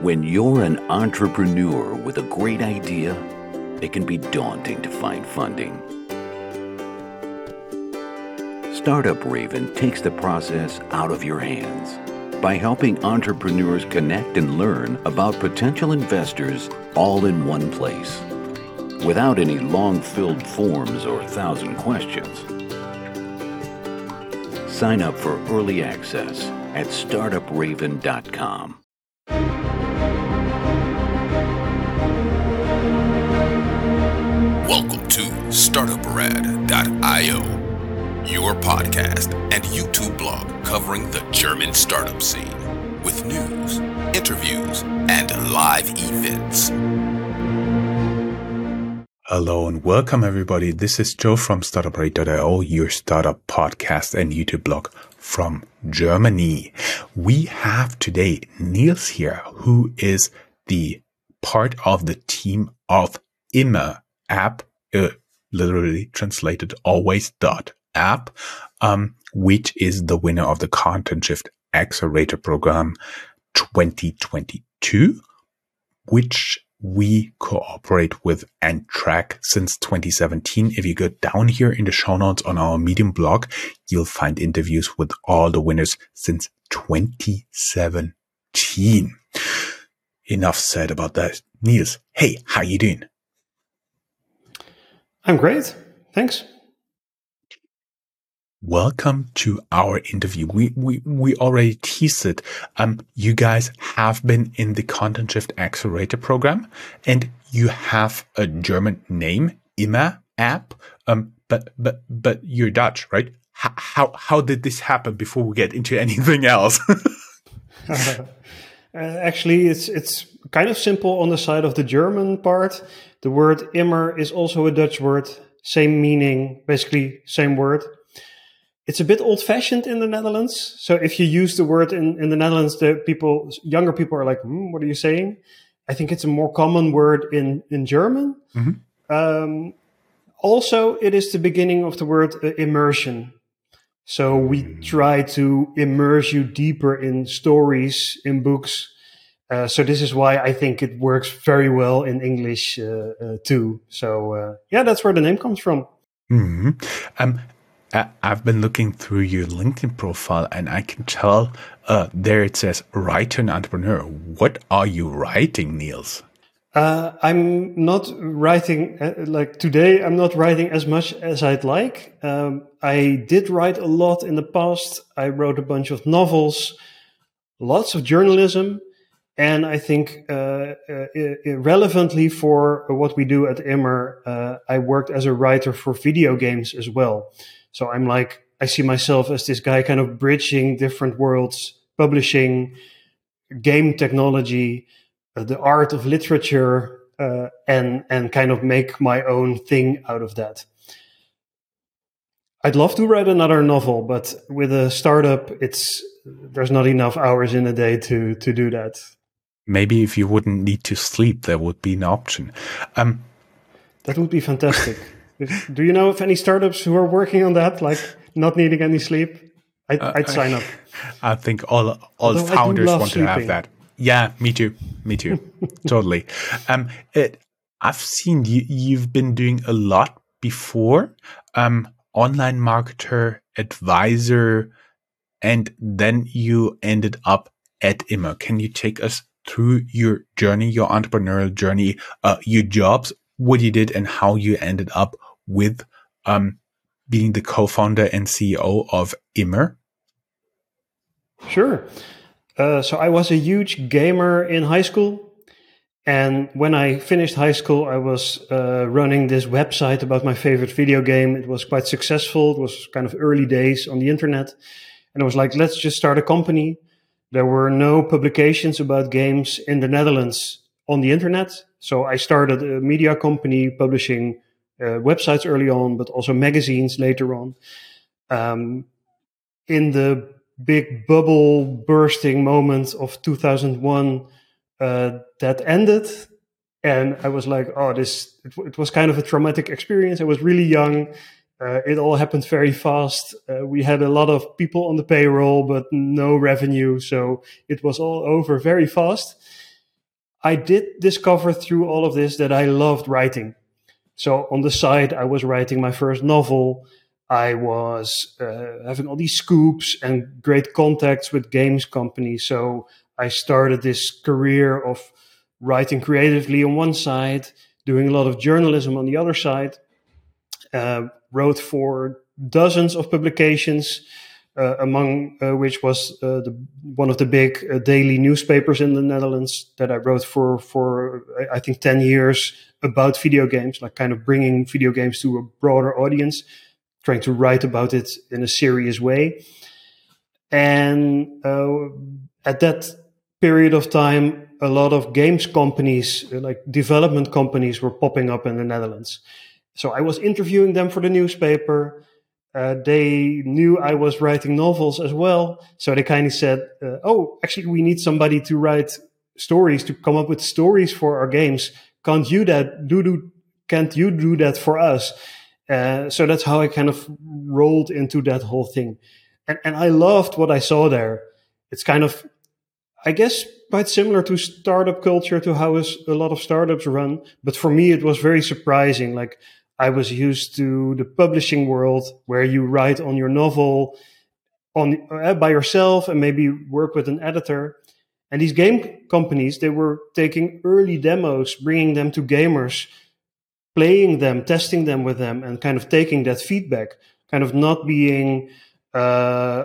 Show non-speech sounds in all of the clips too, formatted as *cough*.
When you're an entrepreneur with a great idea, it can be daunting to find funding. Startup Raven takes the process out of your hands by helping entrepreneurs connect and learn about potential investors all in one place without any long filled forms or thousand questions. Sign up for early access at startupraven.com. Welcome to StartupRad.io, your podcast and YouTube blog covering the German startup scene with news, interviews, and live events. Hello and welcome everybody. This is Joe from StartupRad.io, your startup podcast and YouTube blog from Germany. We have today Niels here, who is the part of the team of Immer app, uh, literally translated always dot app, um, which is the winner of the Content Shift Accelerator Program 2022, which we cooperate with and track since 2017. If you go down here in the show notes on our Medium blog, you'll find interviews with all the winners since 2017. Enough said about that. Niels, hey, how you doing? I'm great. Thanks. Welcome to our interview. We, we, we already teased it. Um, you guys have been in the Content Shift Accelerator program and you have a German name, Immer app. Um, but, but, but you're Dutch, right? How, how, how did this happen before we get into *laughs* anything else? *laughs* *laughs* uh, actually, it's, it's kind of simple on the side of the German part. The word immer is also a Dutch word, same meaning, basically same word. It's a bit old fashioned in the Netherlands. So if you use the word in, in the Netherlands, the people, younger people are like, hmm, what are you saying? I think it's a more common word in, in German. Mm-hmm. Um, also, it is the beginning of the word uh, immersion. So we try to immerse you deeper in stories, in books, uh, so this is why I think it works very well in English uh, uh, too. So uh, yeah, that's where the name comes from. Mm-hmm. Um, I've been looking through your LinkedIn profile, and I can tell uh, there it says writer and entrepreneur. What are you writing, Niels? Uh, I'm not writing like today. I'm not writing as much as I'd like. Um, I did write a lot in the past. I wrote a bunch of novels, lots of journalism, and I think uh, uh, relevantly for what we do at Immer, uh, I worked as a writer for video games as well. So I'm like, I see myself as this guy kind of bridging different worlds, publishing, game technology, uh, the art of literature, uh, and and kind of make my own thing out of that. I'd love to write another novel, but with a startup, it's there's not enough hours in a day to to do that maybe if you wouldn't need to sleep, there would be an option. Um, that would be fantastic. Do you know of any startups who are working on that, like not needing any sleep? I'd, uh, I'd sign up. I think all all Although founders want sleeping. to have that. Yeah, me too. Me too. *laughs* totally. Um, it, I've seen you. You've been doing a lot before. Um, online marketer, advisor, and then you ended up at Immer. Can you take us through your journey, your entrepreneurial journey, uh, your jobs, what you did, and how you ended up with um, being the co-founder and CEO of Immer? Sure. Uh, so I was a huge gamer in high school. And when I finished high school, I was uh, running this website about my favorite video game. It was quite successful. It was kind of early days on the internet. And I was like, let's just start a company there were no publications about games in the Netherlands on the internet. So I started a media company publishing uh, websites early on, but also magazines later on. Um, in the big bubble bursting moment of 2001, uh, that ended. And I was like, oh, this, it, it was kind of a traumatic experience. I was really young. Uh, it all happened very fast. Uh, we had a lot of people on the payroll, but no revenue. So it was all over very fast. I did discover through all of this that I loved writing. So on the side, I was writing my first novel. I was uh, having all these scoops and great contacts with games companies. So I started this career of writing creatively on one side, doing a lot of journalism on the other side. Uh, wrote for dozens of publications, uh, among uh, which was uh, the, one of the big uh, daily newspapers in the Netherlands that I wrote for for I think ten years about video games, like kind of bringing video games to a broader audience trying to write about it in a serious way. And uh, at that period of time, a lot of games companies, like development companies, were popping up in the Netherlands. So I was interviewing them for the newspaper. Uh, they knew I was writing novels as well. So they kind of said, uh, Oh, actually, we need somebody to write stories, to come up with stories for our games. Can't you that? Do, do, can't you do that for us? Uh, so that's how I kind of rolled into that whole thing. And, and I loved what I saw there. It's kind of, I guess, quite similar to startup culture, to how a lot of startups run. But for me, it was very surprising. Like I was used to the publishing world where you write on your novel on uh, by yourself and maybe work with an editor. And these game companies, they were taking early demos, bringing them to gamers playing them, testing them with them, and kind of taking that feedback, kind of not being uh,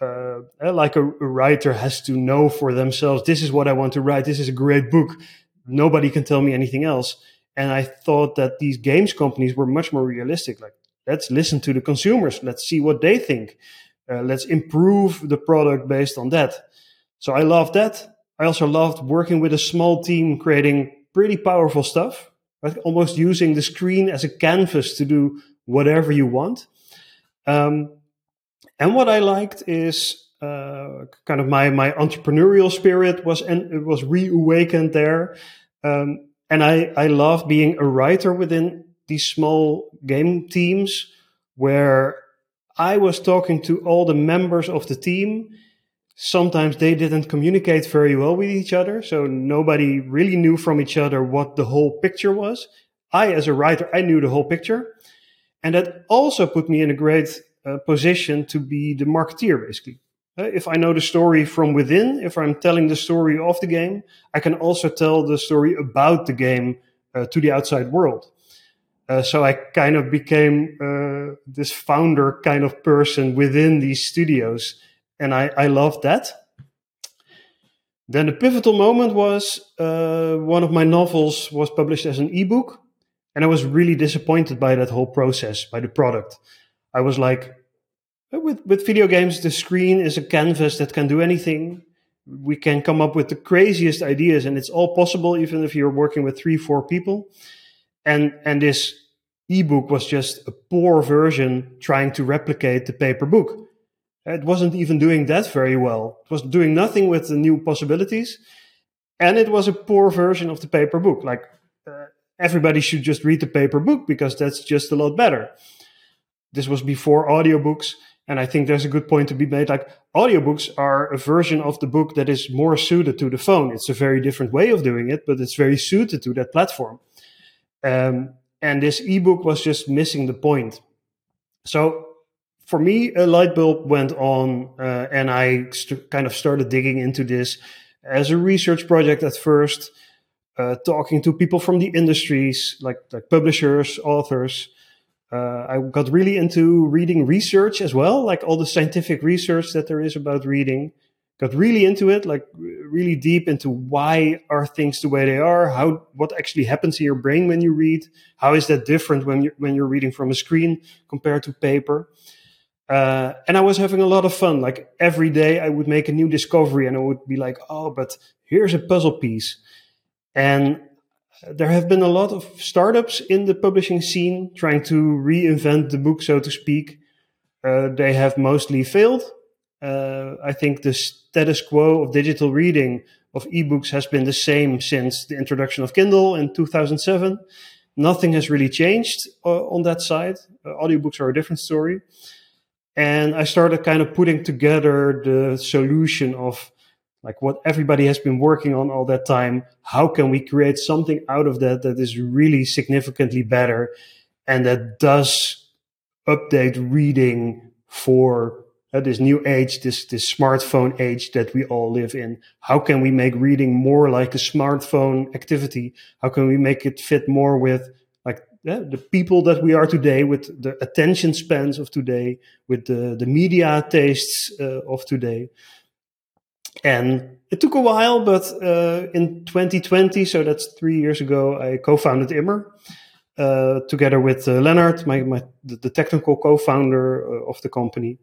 uh, like a, a, writer has to know for themselves, this is what I want to write, this is a great book. Nobody can tell me anything else. And I thought that these games companies were much more realistic. Like, let's listen to the consumers, let's see what they think, uh, let's improve the product based on that. So I loved that. I also loved working with a small team, creating pretty powerful stuff? Almost using the screen as a canvas to do whatever you want. Um, and what I liked is uh, kind of my my entrepreneurial spirit was and it was reawakened there. Um, and I I love being a writer within these small game teams where I was talking to all the members of the team sometimes they didn't communicate very well with each other. So nobody really knew from each other what the whole picture was. I, as a writer, I knew the whole picture. And that also put me in a great uh, position to be the marketeer, basically. If I know the story from within, if I'm telling the story of the game, I can also tell the story about the game uh, to the outside world. Uh, so I kind of became uh, this founder kind of person within these studios and I, I loved that. Then the pivotal moment was uh, one of my novels was published as an ebook, and I was really disappointed by that whole process, by the product. I was like, with with video games, the screen is a canvas that can do anything. We can come up with the craziest ideas, and it's all possible, even if you're working with three, four people. And and this ebook was just a poor version trying to replicate the paper book. It wasn't even doing that very well. It was doing nothing with the new possibilities. And it was a poor version of the paper book. Like uh, everybody should just read the paper book because that's just a lot better. This was before audiobooks. And I think there's a good point to be made. Like audiobooks are a version of the book that is more suited to the phone. It's a very different way of doing it, but it's very suited to that platform. Um, and this ebook was just missing the point. So for me, a light bulb went on, uh, and I st- kind of started digging into this as a research project at first, uh, talking to people from the industries, like like publishers, authors. Uh, I got really into reading research as well, like all the scientific research that there is about reading. Got really into it, like really deep into why are things the way they are, how what actually happens in your brain when you read, how is that different when you when you're reading from a screen compared to paper. Uh, and I was having a lot of fun. Like every day, I would make a new discovery, and I would be like, "Oh, but here's a puzzle piece." And there have been a lot of startups in the publishing scene trying to reinvent the book, so to speak. Uh, they have mostly failed. Uh, I think the status quo of digital reading of ebooks has been the same since the introduction of Kindle in 2007. Nothing has really changed uh, on that side. Uh, audiobooks are a different story. And I started kind of putting together the solution of like what everybody has been working on all that time. How can we create something out of that that is really significantly better and that does update reading for uh, this new age, this, this smartphone age that we all live in? How can we make reading more like a smartphone activity? How can we make it fit more with like the people that we are today, with the attention spans of today, with the, the media tastes uh, of today? And it took a while, but uh, in 2020, so that's three years ago, I co-founded Immer uh, together with uh, Leonard, my, my the, technical co-founder uh, of the company,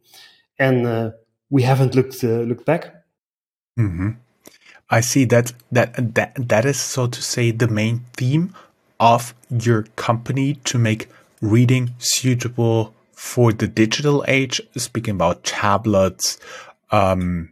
and uh, we haven't looked uh, looked back. Mm-hmm. I see that that that that is so to say the main theme of your company to make reading suitable for the digital age. Speaking about tablets, um,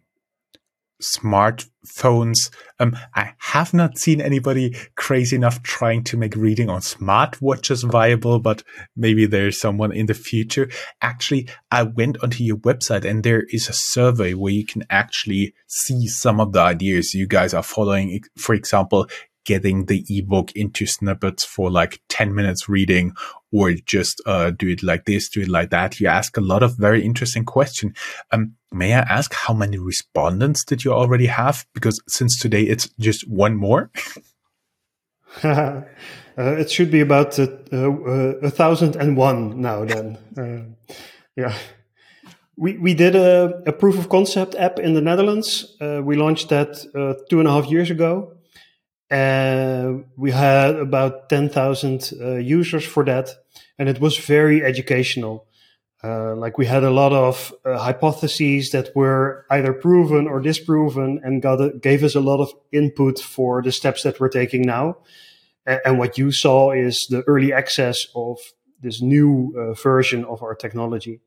smartphones. Um, I have not seen anybody crazy enough trying to make reading on smartwatches viable, but maybe there's someone in the future. Actually, I went onto your website and there is a survey where you can actually see some of the ideas you guys are following. For example, getting the ebook into snippets for like 10 minutes reading or just uh, do it like this, do it like that. You ask a lot of very interesting questions. Um, may I ask how many respondents did you already have? Because since today it's just one more. *laughs* *laughs* uh, it should be about uh, uh, a thousand and one now. Then, uh, yeah. We, we did a, a, proof of concept app in the Netherlands. Uh, we launched that two and a half years ago and we had about 10,000 uh, users for that. And it was very educational. Uh, like we had a lot of uh, hypotheses that were either proven or disproven and got a, gave us a lot of input for the steps that we're taking now. And, and what you saw is the early access of this new uh, version of our technology.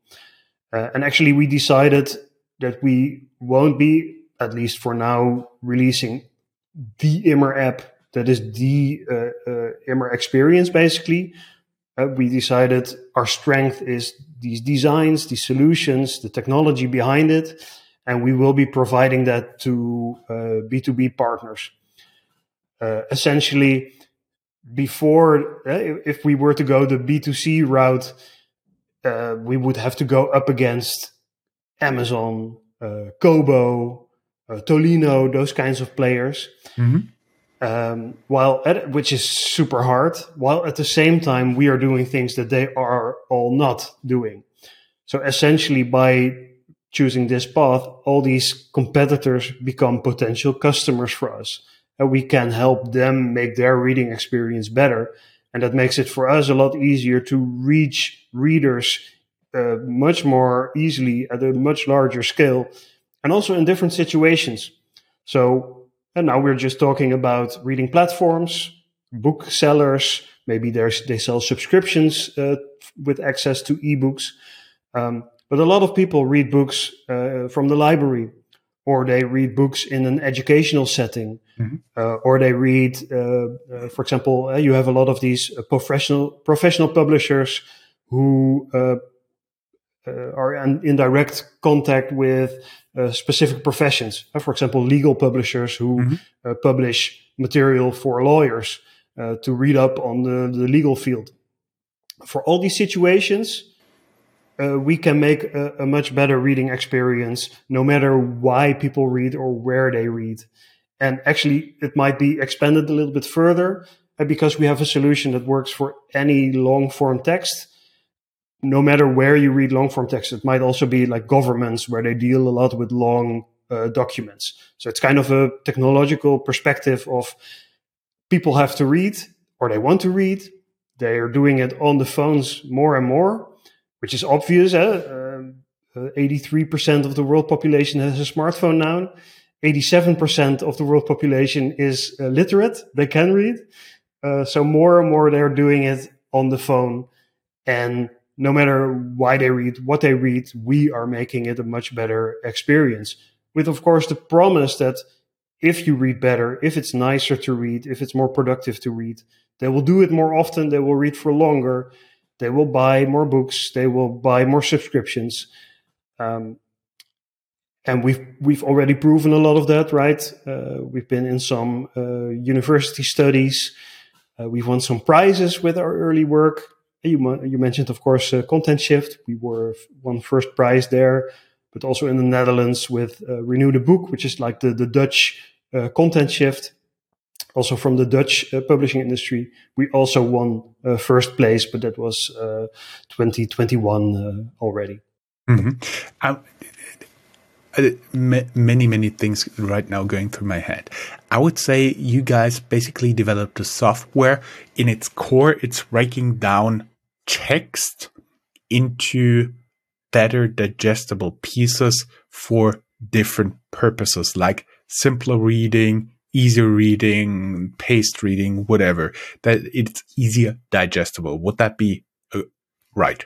Uh, and actually, we decided that we won't be, at least for now, releasing the Immer app that is the uh, uh, Immer experience basically. Uh, we decided our strength is these designs, these solutions, the technology behind it, and we will be providing that to B2B uh, partners. Uh, essentially, before, uh, if we were to go the B2C route, we would have to go up against Amazon, Kobo, Tolino, those kinds of players. Mm-hmm. Um, while at, which is super hard, while at the same time we are doing things that they are all not doing. So essentially, by choosing this path, all these competitors become potential customers for us, and we can help them make their reading experience better. And that makes it for us a lot easier to reach readers uh, much more easily at a much larger scale and also in different situations. So, and now we're just talking about reading platforms, booksellers, maybe there's, they sell subscriptions uh, with access to ebooks. Um, but a lot of people read books uh, from the library, or they read books in an educational setting, mm-hmm. uh, or they read, uh, uh, for example, uh, you have a lot of these professional professional publishers who are in, in direct contact with uh, specific professions. Uh, for example, legal publishers who mm-hmm. uh, publish material for lawyers uh, to read up on the, the, legal field. For all these situations, uh, we can make a, a, much better reading experience no matter why people read or where they read. And actually, it might be expanded a little bit further uh, because we have a solution that works for any long form text no matter where you read long form text, it might also be like governments where they deal a lot with long uh, documents. So it's kind of a technological perspective of people have to read or they want to read. They are doing it on the phones more and more, which is obvious. Eh? Uh, 83% of the world population has a smartphone now. 87% of the world population is uh, literate. They can read. Uh, so more and more they're doing it on the phone. And no matter why they read, what they read, we are making it a much better experience. With, of course, the promise that if you read better, if it's nicer to read, if it's more productive to read, they will do it more often, they will read for longer, they will buy more books, they will buy more subscriptions. Um, and we've we've already proven a lot of that, right? Uh, we've been in some uh, university studies. Uh, we've won some prizes with our early work. You you mentioned, of course, uh, Content Shift. We were won first prize there, but also in the Netherlands with uh, Renew the Book, which is like the the Dutch uh, Content Shift. Also from the Dutch publishing industry, we also won first place, but that was 2021 already. Mm-hmm. Uh, many many things right now going through my head i would say you guys basically developed a software in its core it's breaking down text into better digestible pieces for different purposes like simpler reading easier reading paced reading whatever that it's easier digestible would that be uh, right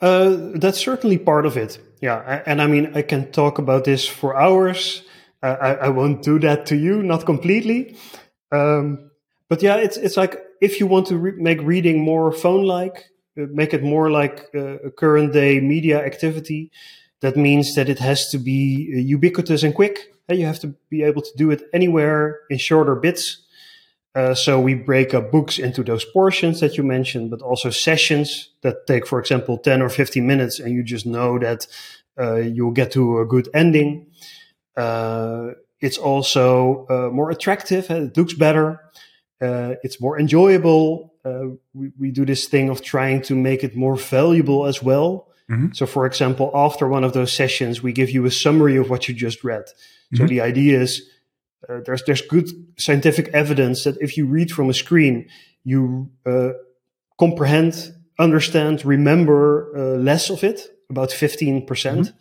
uh, that's certainly part of it. Yeah, and I mean, I can talk about this for hours. Uh, I, I, won't do that to you, not completely. Um, but yeah, it's it's like if you want to re- make reading more phone-like, uh, make it more like uh, a current day media activity. That means that it has to be uh, ubiquitous and quick. And You have to be able to do it anywhere in shorter bits. Uh, so we break up books into those portions that you mentioned, but also sessions that take, for example, 10 or 15 minutes, and you just know that uh, you'll get to a good ending. Uh, it's also uh, more attractive, it looks better, uh, it's more enjoyable. We, we, do this thing of trying to make it more valuable as well. Mm-hmm. So, for example, after one of those sessions, we give you a summary of what you just read. Mm-hmm. So the idea is uh, there's there's good scientific evidence that if you read from a screen, you uh, comprehend, understand, remember uh, less of it, about fifteen percent, mm-hmm.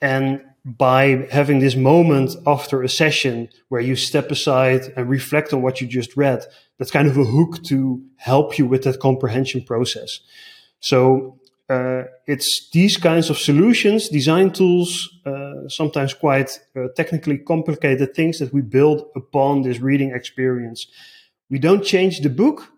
and by having this moment after a session where you step aside and reflect on what you just read, that's kind of a hook to help you with that comprehension process. So uh, it's these kinds of solutions, design tools, uh, sometimes quite uh, technically complicated things that we build upon this reading experience. We don't change the book.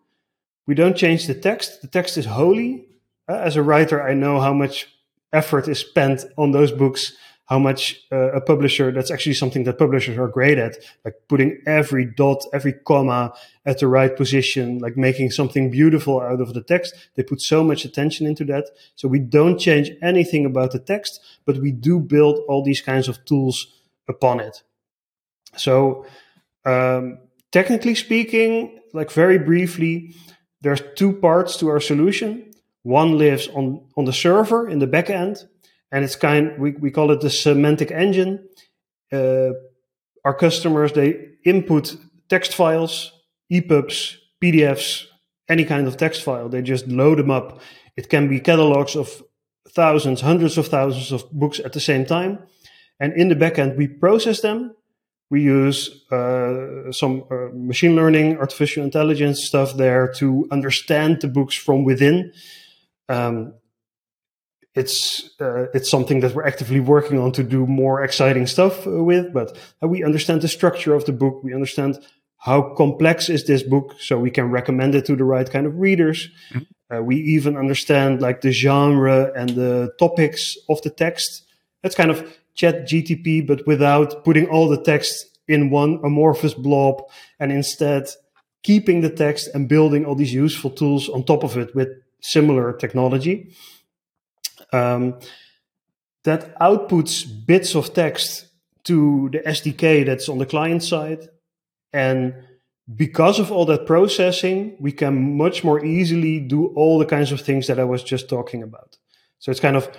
We don't change the text. The text is holy. Uh, as a writer, I know how much effort is spent on those books how much uh, a publisher that's actually something that publishers are great at like putting every dot every comma at the right position like making something beautiful out of the text. They put so much attention into that. So we don't change anything about the text but we do build all these kinds of tools upon it. So um, technically speaking like very briefly there's two parts to our solution. One lives on on the server in the back end and it's kind we, we call it the semantic engine. Uh, our customers they input text files epubs pdfs any kind of text file. They just load them up. It can be catalogs of thousands hundreds of thousands of books at the same time. And in the backend we process them. We use uh, some uh, machine learning artificial intelligence stuff there to understand the books from within. Um, it's uh, it's something that we're actively working on to do more exciting stuff uh, with. But we understand the structure of the book. We understand how complex is this book, so we can recommend it to the right kind of readers. Mm-hmm. Uh, we even understand like the genre and the topics of the text. It's kind of Chat GTP, but without putting all the text in one amorphous blob, and instead keeping the text and building all these useful tools on top of it with similar technology um, that outputs bits of text to the SDK that's on the client side. And because of all that processing, we can much more easily do all the kinds of things that I was just talking about. So it's kind of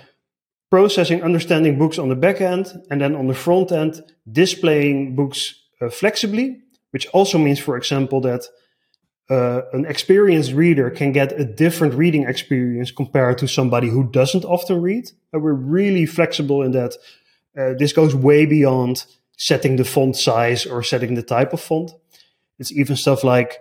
processing, understanding books on the back end, and then on the front end, displaying books uh, flexibly, which also means, for example, that uh, an experienced reader can get a different reading experience compared to somebody who doesn't often read. And we're really flexible in that. Uh, this goes way beyond setting the font size or setting the type of font. It's even stuff like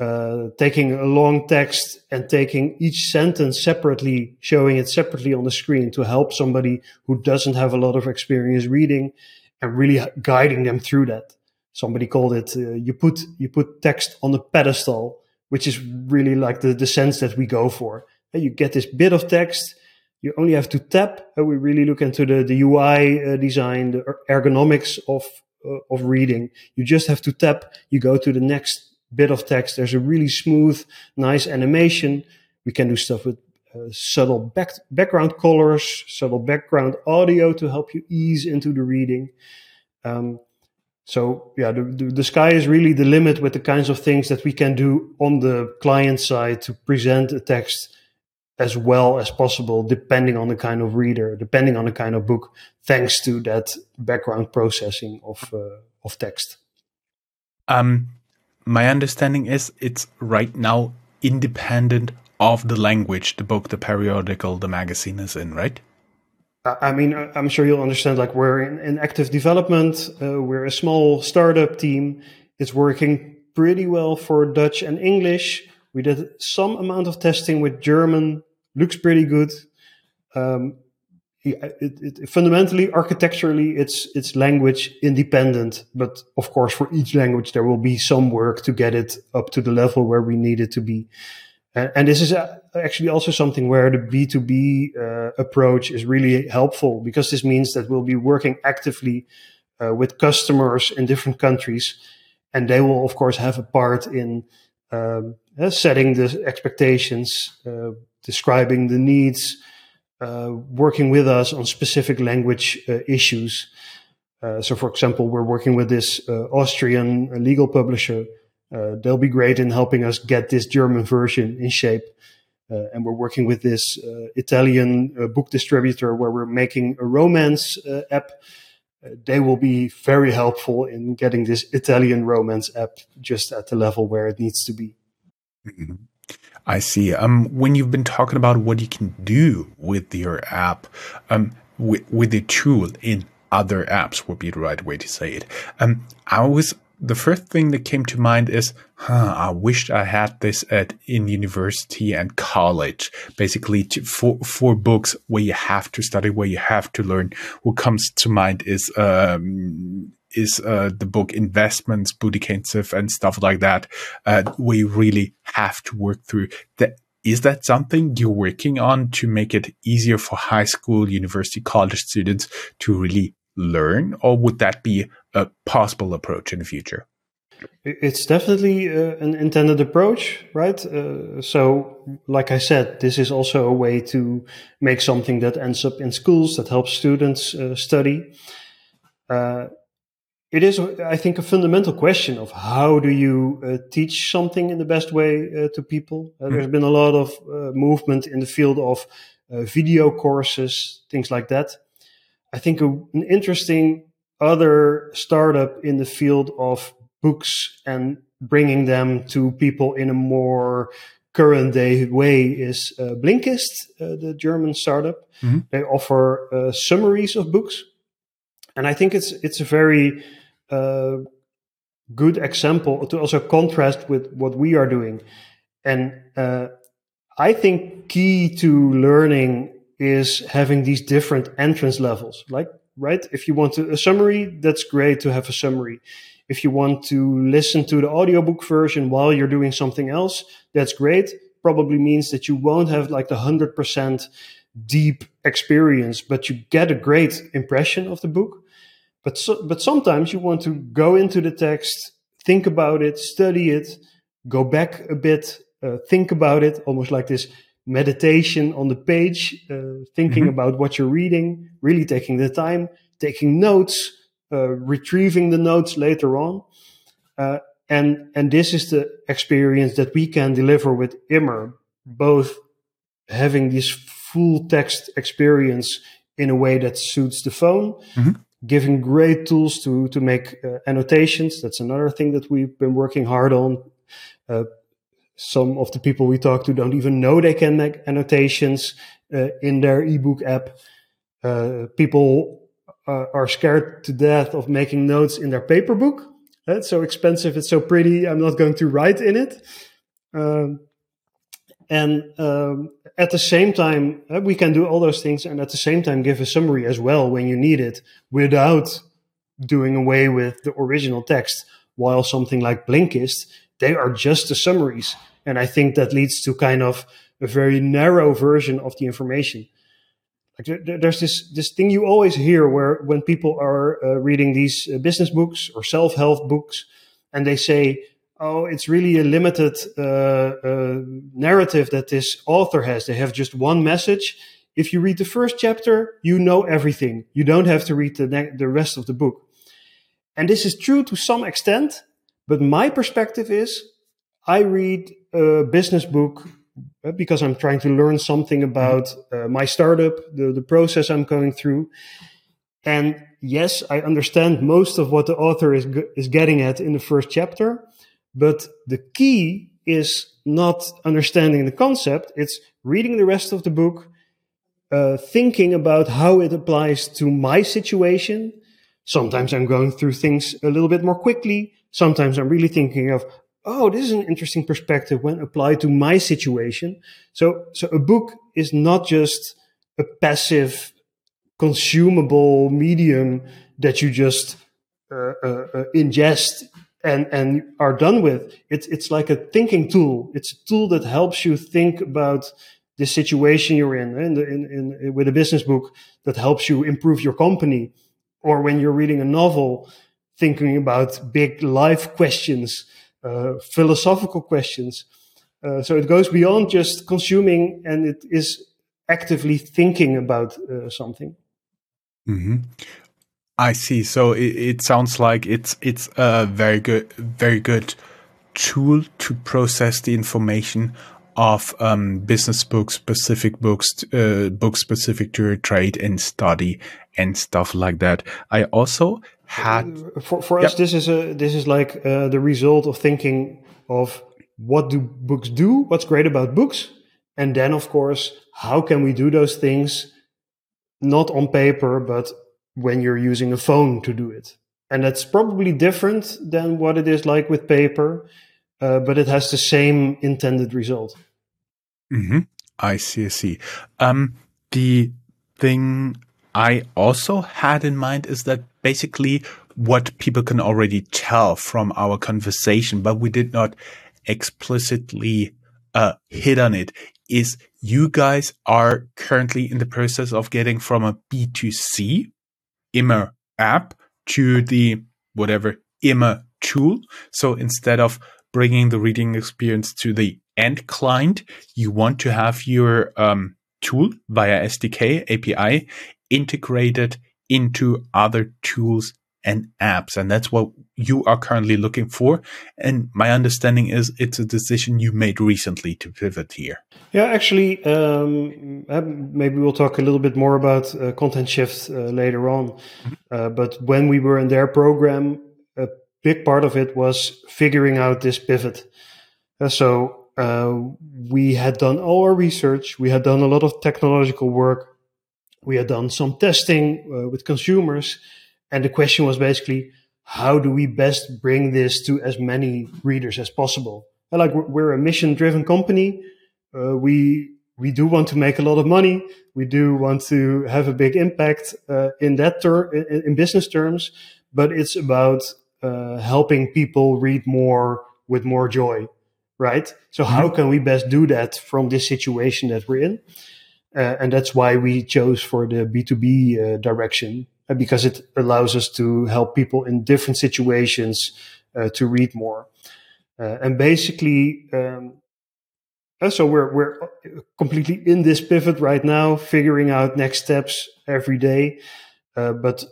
uh, taking a long text and taking each sentence separately, showing it separately on the screen to help somebody who doesn't have a lot of experience reading and really guiding them through that somebody called it uh, you put you put text on a pedestal which is really like the, the sense that we go for and you get this bit of text You only have to tap. Uh, we really look into the, the UI uh, design, the ergonomics of, uh, of reading. You just have to tap. You go to the next bit of text. There's a really smooth, nice animation. We can do stuff with uh, subtle back, background colors, subtle background audio to help you ease into the reading. Um, so yeah, the, the, the, sky is really the limit with the kinds of things that we can do on the client side to present a text as well as possible, depending on the kind of reader, depending on the kind of book, thanks to that background processing of uh, of text. Um, my understanding is it's right now independent of the language the book, the periodical, the magazine is in, right? I mean, I'm sure you'll understand. Like we're in, in active development. Uh, we're a small startup team. It's working pretty well for Dutch and English. We did some amount of testing with German. Looks pretty good. Um, it, it, fundamentally, architecturally, it's it's language independent. But of course, for each language, there will be some work to get it up to the level where we need it to be. And, and this is uh, actually also something where the B2B uh, approach is really helpful because this means that we'll be working actively uh, with customers in different countries. And they will, of course, have a part in um, uh, setting the expectations, uh, describing the needs, uh, working with us on specific language issues. so, for example, we're working with this Austrian legal publisher uh, they'll be great in helping us get this German version in shape. Uh, and we're working with this uh, Italian uh, book distributor where we're making a romance uh, app. Uh, they will be very helpful in getting this Italian romance app just at the level where it needs to be. Mm-hmm. I see. Um, when you've been talking about what you can do with your app, um, with, with the tool in other apps would be the right way to say it. Um, I was the first thing that came to mind is, huh, I wished I had this at in university and college. Basically, to, for for books where you have to study, where you have to learn. What comes to mind is um, is uh, the book Investments, Bodie Kane and stuff like that, uh, where you really have to work through that. Is that something you're working on to make it easier for high school, university, college students to really learn, or would that be a possible approach in the future? It's definitely uh, an intended approach, right? Uh, so, like I said, this is also a way to make something that ends up in schools that helps students uh, study. Uh, it is, I think, a fundamental question of how do you uh, teach something in the best way uh, to people. Mm-hmm. There's been a lot of movement in the field of video courses, things like that. I think a, an interesting other startup in the field of books and bringing them to people in a more current day way is uh, Blinkist, uh, the German startup. Mm-hmm. They offer uh, summaries of books, and I think it's it's a very uh, good example to also contrast with what we are doing. And uh, I think key to learning is having these different entrance levels. Like, right? If you want a summary, that's great to have a summary. If you want to listen to the audiobook version while you're doing something else, that's great. Probably means that you won't have like the 100% deep experience, but you get a great impression of the book. But, so, but sometimes you want to go into the text, think about it, study it, go back a bit, uh, think about it, almost like this meditation on the page, uh, thinking mm-hmm. about what you're reading, really taking the time, taking notes, uh, retrieving the notes later on. Uh, and, and this is the experience that we can deliver with Immer, both having this full text experience in a way that suits the phone, mm-hmm. giving great tools to, to make uh, annotations. That's another thing that we've been working hard on. Uh, some of the people we talk to don't even know they can make annotations uh, in their ebook app. Uh, people uh, are scared to death of making notes in their paper book. It's so expensive, it's so pretty, I'm not going to write in it. Um, and um, at the same time, uh, we can do all those things and at the same time give a summary as well when you need it without doing away with the original text. While something like Blinkist they are just the summaries. And I think that leads to kind of a very narrow version of the information. There's this this thing you always hear where when people are uh, reading these uh, business books or self help books, and they say, "Oh, it's really a limited uh, uh, narrative that this author has. They have just one message." If you read the first chapter, you know everything. You don't have to read the ne- the rest of the book. And this is true to some extent, but my perspective is I read a business book because I'm trying to learn something about uh, my startup, the, the process I'm going through. And yes, I understand most of what the author is, is getting at in the first chapter, but the key is not understanding the concept. It's reading the rest of the book, uh, thinking about how it applies to my situation. Sometimes I'm going through things a little bit more quickly. Sometimes I'm really thinking of, oh, this is an interesting perspective when applied to my situation. So, so a book is not just a passive, consumable medium that you just uh, uh, uh, ingest and and are done with. It's it's like a thinking tool. It's a tool that helps you think about the situation you're in. In, the, in, in with a business book that helps you improve your company, or when you're reading a novel, thinking about big life questions philosophical questions. Uh, so it goes beyond just consuming and it is actively thinking about uh, something. Mm-hmm. I see. So it, it, sounds like it's it's a very good very good tool to process the information of um, business books, specific books, uh, books specific to your trade and study and stuff like that. I also had uh, for for yep. us this is a this is like uh, the result of thinking of what do books do, what's great about books, and then of course how can we do those things not on paper but when you're using a phone to do it. And that's probably different than what it is like with paper uh, but it has the same intended result. Mm-hmm. I see. I see. Um, the thing I also had in mind is that basically what people can already tell from our conversation, but we did not explicitly uh, hit on it is you guys are currently in the process of getting from a B2C Immer app to the whatever Immer tool. So instead of bringing the reading experience to the end client, you want to have your um, tool via SDK API integrated into other tools and apps. And that's what you are currently looking for. And my understanding is it's a decision you made recently to pivot here. Yeah, actually, um, uh, maybe we'll talk a little bit more about uh, Content shifts uh, later on. Mm-hmm. Uh, but when we were in their program, a big part of it was figuring out this pivot. Uh, so uh, we had done all our research, we had done a lot of technological work, we had done some testing uh, with consumers, and the question was basically, how do we best bring this to as many readers as possible? And like we're a mission-driven company, uh, we we do want to make a lot of money. We do want to have a big impact uh, in that ter- in, in business terms, but it's about uh, helping people read more with more joy, right? So how mm-hmm. can we best do that from this situation that we're in? Uh, and that's why we chose for the B2B uh, direction uh, because it allows us to help people in different situations uh, to read more. And basically, um, so we're we're completely in this pivot right now, figuring out next steps every day. but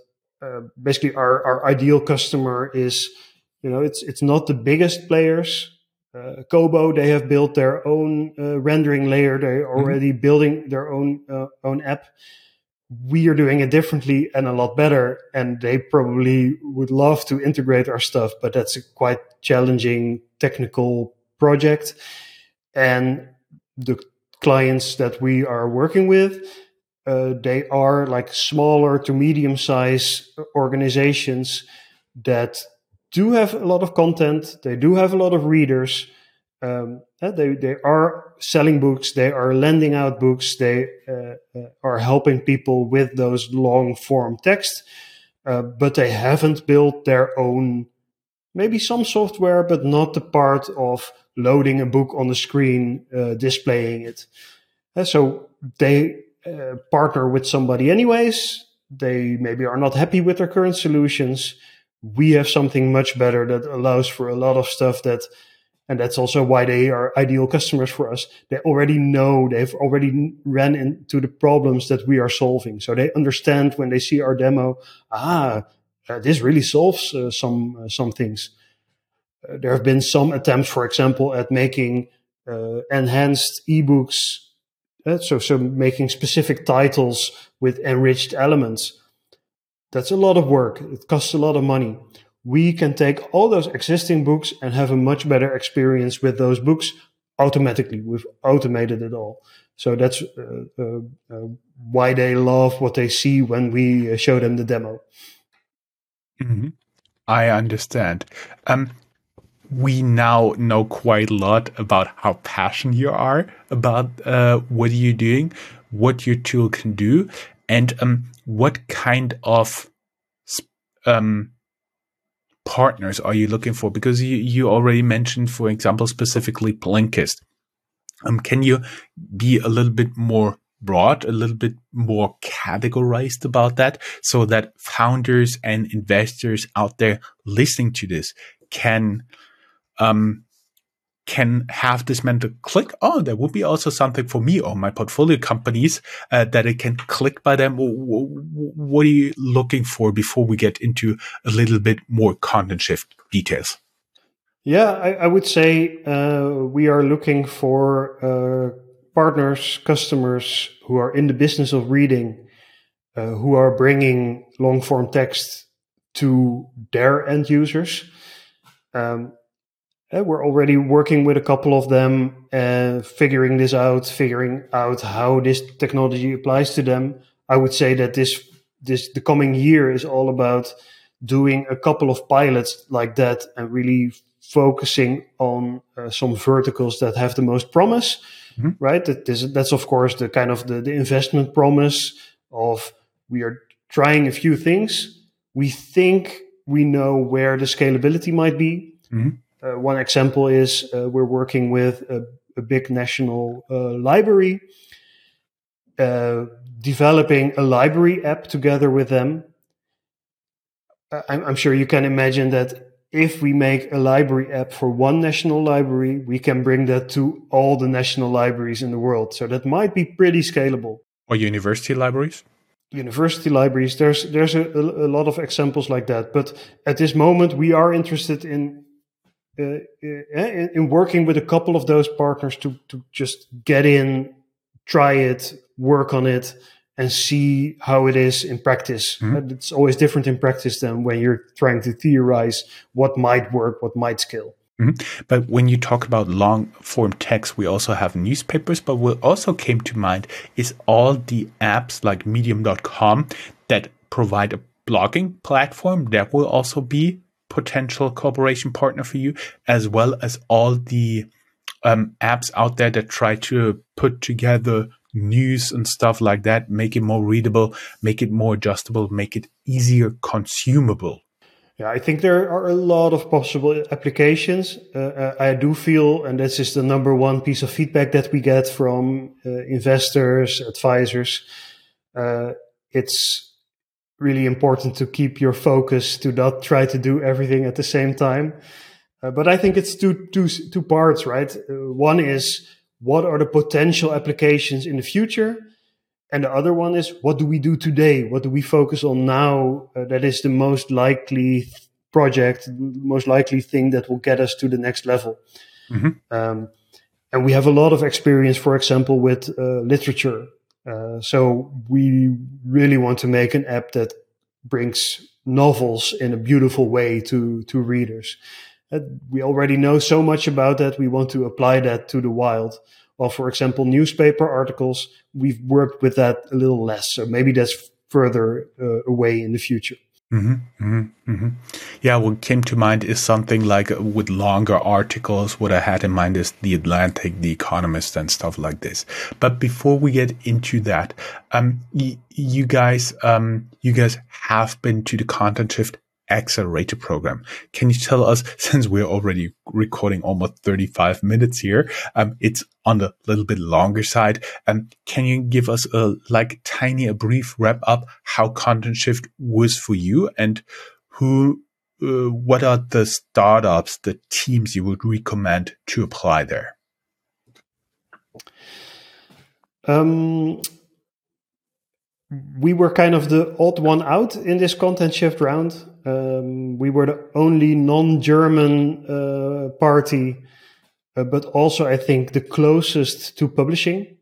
basically our, our ideal customer is, you know, it's, it's not the biggest players. Uh, Kobo, they have built their own uh, rendering layer. They're mm-hmm. already mm-hmm. building their own, uh, own app. We are doing it differently and a lot better. And they probably would love to integrate our stuff, but that's a quite challenging technical project. And the clients that we are working with, uh, they are like smaller to medium size organizations that do have a lot of content. They do have a lot of readers. Um, they they are selling books. They are lending out books. They uh, uh, are helping people with those long form texts. uh, but they haven't built their own. Maybe some software, but not the part of loading a book on the screen, uh, displaying it. And so they uh, partner with somebody anyways. They maybe are not happy with their current solutions. We have something much better that allows for a lot of stuff that, and that's also why they are ideal customers for us. They already know, they've already ran into the problems that we are solving. So they understand when they see our demo, ah, uh, this really solves uh, some, uh, some things. Uh, there have been some attempts, for example, at making uh, enhanced ebooks so, so making specific titles with enriched elements. That's a lot of work. It costs a lot of money. We can take all those existing books and have a much better experience with those books automatically. We've automated it all. So that's uh, uh, uh, why they love what they see when we uh, show them the demo. Mm-hmm. I understand. Um, we now know quite a lot about how passionate you are about uh, what you're doing, what your tool can do, and um, what kind of um, partners are you looking for? Because you, you already mentioned, for example, specifically Blinkist. Um, can you be a little bit more broad, a little bit more categorized about that so that founders and investors out there listening to this can um, can have this mental click. Oh, there would be also something for me or my portfolio companies uh, that it can click by them. What are you looking for before we get into a little bit more content shift details? Yeah, I, I would say uh, we are looking for uh, partners, customers who are in the business of reading, uh, who are bringing long form text to their end users. Um, uh, we're already working with a couple of them, uh, figuring this out, figuring out how this technology applies to them. I would say that this this the coming year is all about doing a couple of pilots like that and really focusing on uh, some verticals that have the most promise. Mm-hmm. Right. That this, that's of course the kind of the, the investment promise of we are trying a few things. We think we know where the scalability might be. Mm-hmm one example is uh, we're working with a, a big national uh, library, uh, developing a library app together with them. I'm, I'm sure you can imagine that if we make a library app for one national library, we can bring that to all the national libraries in the world. So that might be pretty scalable. Or university libraries? University libraries. There's there's a, a lot of examples like that. But at this moment, we are interested in uh, uh, in, in working with a couple of those partners to to just get in, try it, work on it, and see how it is in practice. Mm-hmm. It's always different in practice than when you're trying to theorize what might work, what might scale. Mm-hmm. But when you talk about long form text, we also have newspapers. But what also came to mind is all the apps like medium.com that provide a blogging platform that will also be potential cooperation partner for you, as well as all the um, apps out there that try to put together news and stuff like that, make it more readable, make it more adjustable, make it easier consumable. Yeah, I think there are a lot of possible applications. Uh, uh I do feel, and this is the number one piece of feedback that we get from uh, investors, advisors. Uh, it's really important to keep your focus to not try to do everything at the same time. Uh, but I think it's two, two, two parts, right? Uh, one is what are the potential applications in the future? And the other one is what do we do today? What do we focus on now? Uh, that is the most likely project, most likely thing that will get us to the next level. Mm-hmm. Um, and we have a lot of experience, for example, with uh, literature. Uh, so we really want to make an app that brings novels in a beautiful way to to readers. Uh, we already know so much about that. We want to apply that to the wild. Well, for example, newspaper articles, we've worked with that a little less. So maybe that's further uh, away in the future. Mm-hmm, mm-hmm, mm-hmm. Yeah, what came to mind is something like with longer articles. What I had in mind is The Atlantic, The Economist, and stuff like this. But before we get into that, um, y- you guys, um, you guys have been to the Content Shift accelerator program. Can you tell us, *laughs* since we're already recording almost 35 minutes here, um, it's on the little bit longer side. Um, can you give us a like tiny, a brief wrap up how content shift was for you and who, uh, what are the startups, the teams you would recommend to apply there? Um, we were kind of the odd one out in this content shift round. Um, we were the only non-German uh, party, uh, but also I think the closest to publishing.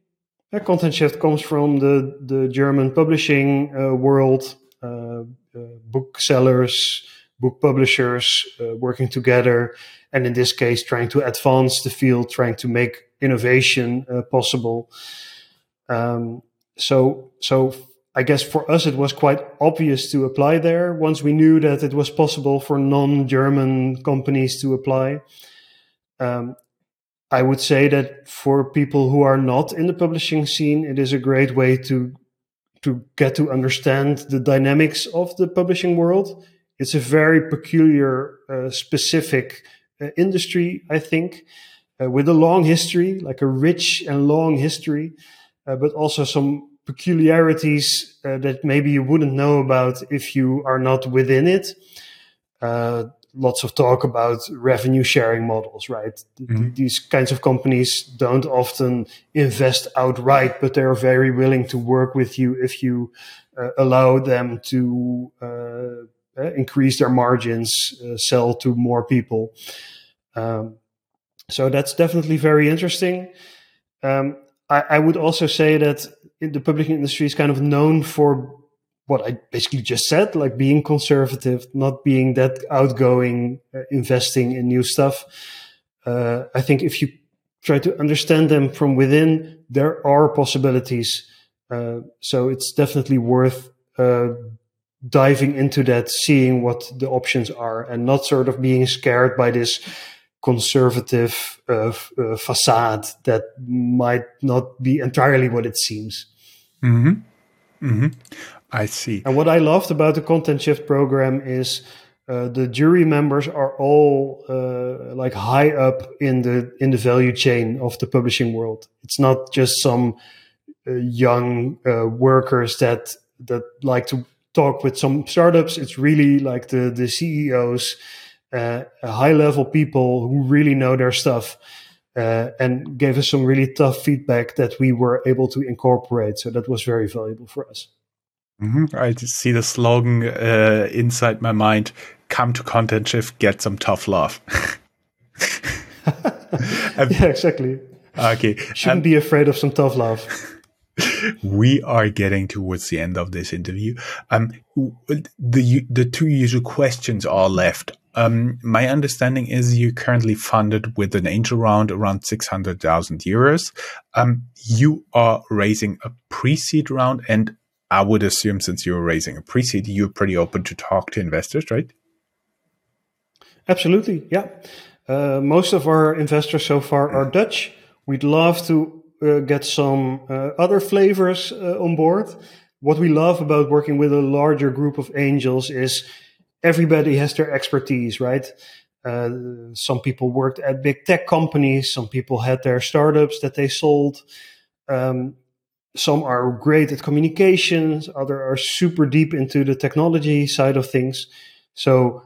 Uh, content shift comes from the the German publishing uh, world, uh, uh, booksellers, book publishers working together, and in this case, trying to advance the field, trying to make innovation possible. Um, so so I guess for us, it was quite obvious to apply there once we knew that it was possible for non German companies to apply. Um, I would say that for people who are not in the publishing scene, it is a great way to to get to understand the dynamics of the publishing world. It's a very peculiar, uh, specific uh, industry, I think, uh, with a long history, like a rich and long history, uh, but also some peculiarities uh, that maybe you wouldn't know about if you are not within it. Uh, lots of talk about revenue sharing models, right? Mm-hmm. These kinds of companies don't often invest outright, but they're very willing to work with you if you uh, allow them to uh, uh, increase their margins, uh, sell to more people. Um, so that's definitely very interesting. Um, I, I would also say that the publishing industry is kind of known for what I basically just said, like being conservative, not being that outgoing, uh, investing in new stuff. Uh, I think if you try to understand them from within, there are possibilities. Uh, so it's definitely worth uh, diving into that, seeing what the options are, and not sort of being scared by this conservative uh, uh, facade that might not be entirely what it seems. Mm-hmm. Mm-hmm. I see. And what I loved about the Content Shift program is uh, the jury members are all uh, like high up in the in the value chain of the publishing world. It's not just some uh, young uh, workers that that like to talk with some startups. It's really like the the CEOs uh, high level people who really know their stuff uh, and gave us some really tough feedback that we were able to incorporate. So that was very valuable for us. Mm-hmm. I see the slogan uh, inside my mind come to Content Shift, get some tough love. *laughs* yeah, exactly. Okay. Shouldn't um, be afraid of some tough love. *laughs* we are getting towards the end of this interview. Um, the the two usual questions are left. Um, my understanding is you're currently funded with an angel round around 600,000 euros. Um, you are raising a pre-seed round and I would assume since you're raising a pre-seed, you're pretty open to talk to investors, right? Absolutely. Yeah. Uh, most of our investors so far are Dutch. We'd love to uh, get some uh, other flavors uh, on board. What we love about working with a larger group of angels is everybody has their expertise, right? Uh, some people worked at big tech companies. Some people had their startups that they sold. Um, some are great at communications. Other are super deep into the technology side of things. So,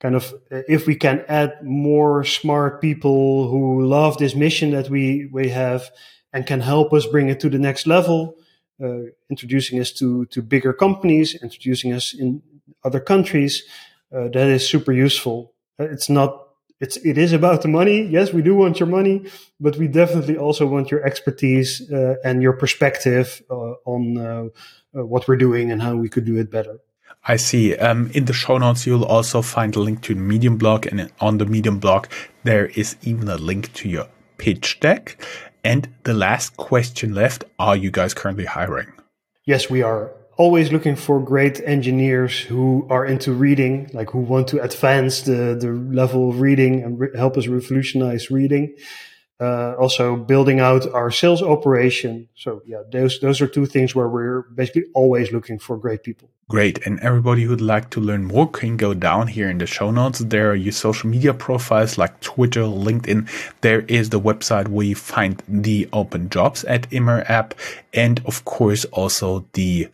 kind of, if we can add more smart people who love this mission that we we have and can help us bring it to the next level, uh, introducing us to to bigger companies, introducing us in other countries, uh, that is super useful. Uh, it's not it's it is about the money. Yes, we do want your money, but we definitely also want your expertise uh, and your perspective uh, on uh, uh, what we're doing and how we could do it better. I see. Um, in the show notes, you'll also find a link to the Medium blog, and on the Medium blog, there is even a link to your pitch deck. And the last question left: Are you guys currently hiring? Yes, we are always looking for great engineers who are into reading, like who want to advance the, the level of reading and re- help us revolutionize reading. Uh, also building out our sales operation. So yeah, those those are two things where we're basically always looking for great people. Great. And everybody who'd like to learn more can go down here in the show notes. There are your social media profiles like Twitter, LinkedIn. There is the website where you find the open jobs at Immer app. And of course, also the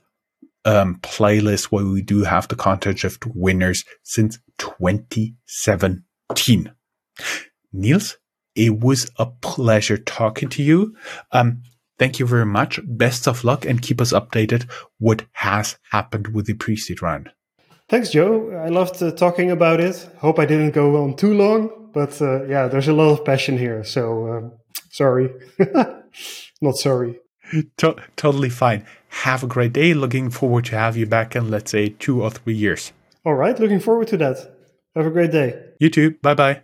um, playlist where we do have the contest of winners since 2017. Niels, it was a pleasure talking to you. Um, thank you very much. Best of luck and keep us updated what has happened with the pre-seed round. Thanks, Joe. I loved uh, talking about it. Hope I didn't go on too long, but uh, yeah, there's a lot of passion here. So um, sorry, *laughs* not sorry. To- totally fine. Have a great day. Looking forward to have you back in, let's say, two or three years. All right. Looking forward to that. Have a great day. You too. Bye bye.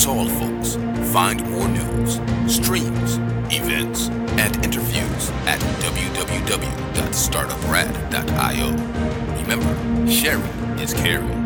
That's all, folks. Find more news, streams, events, and interviews at www.startuprad.io. Remember, sharing is caring.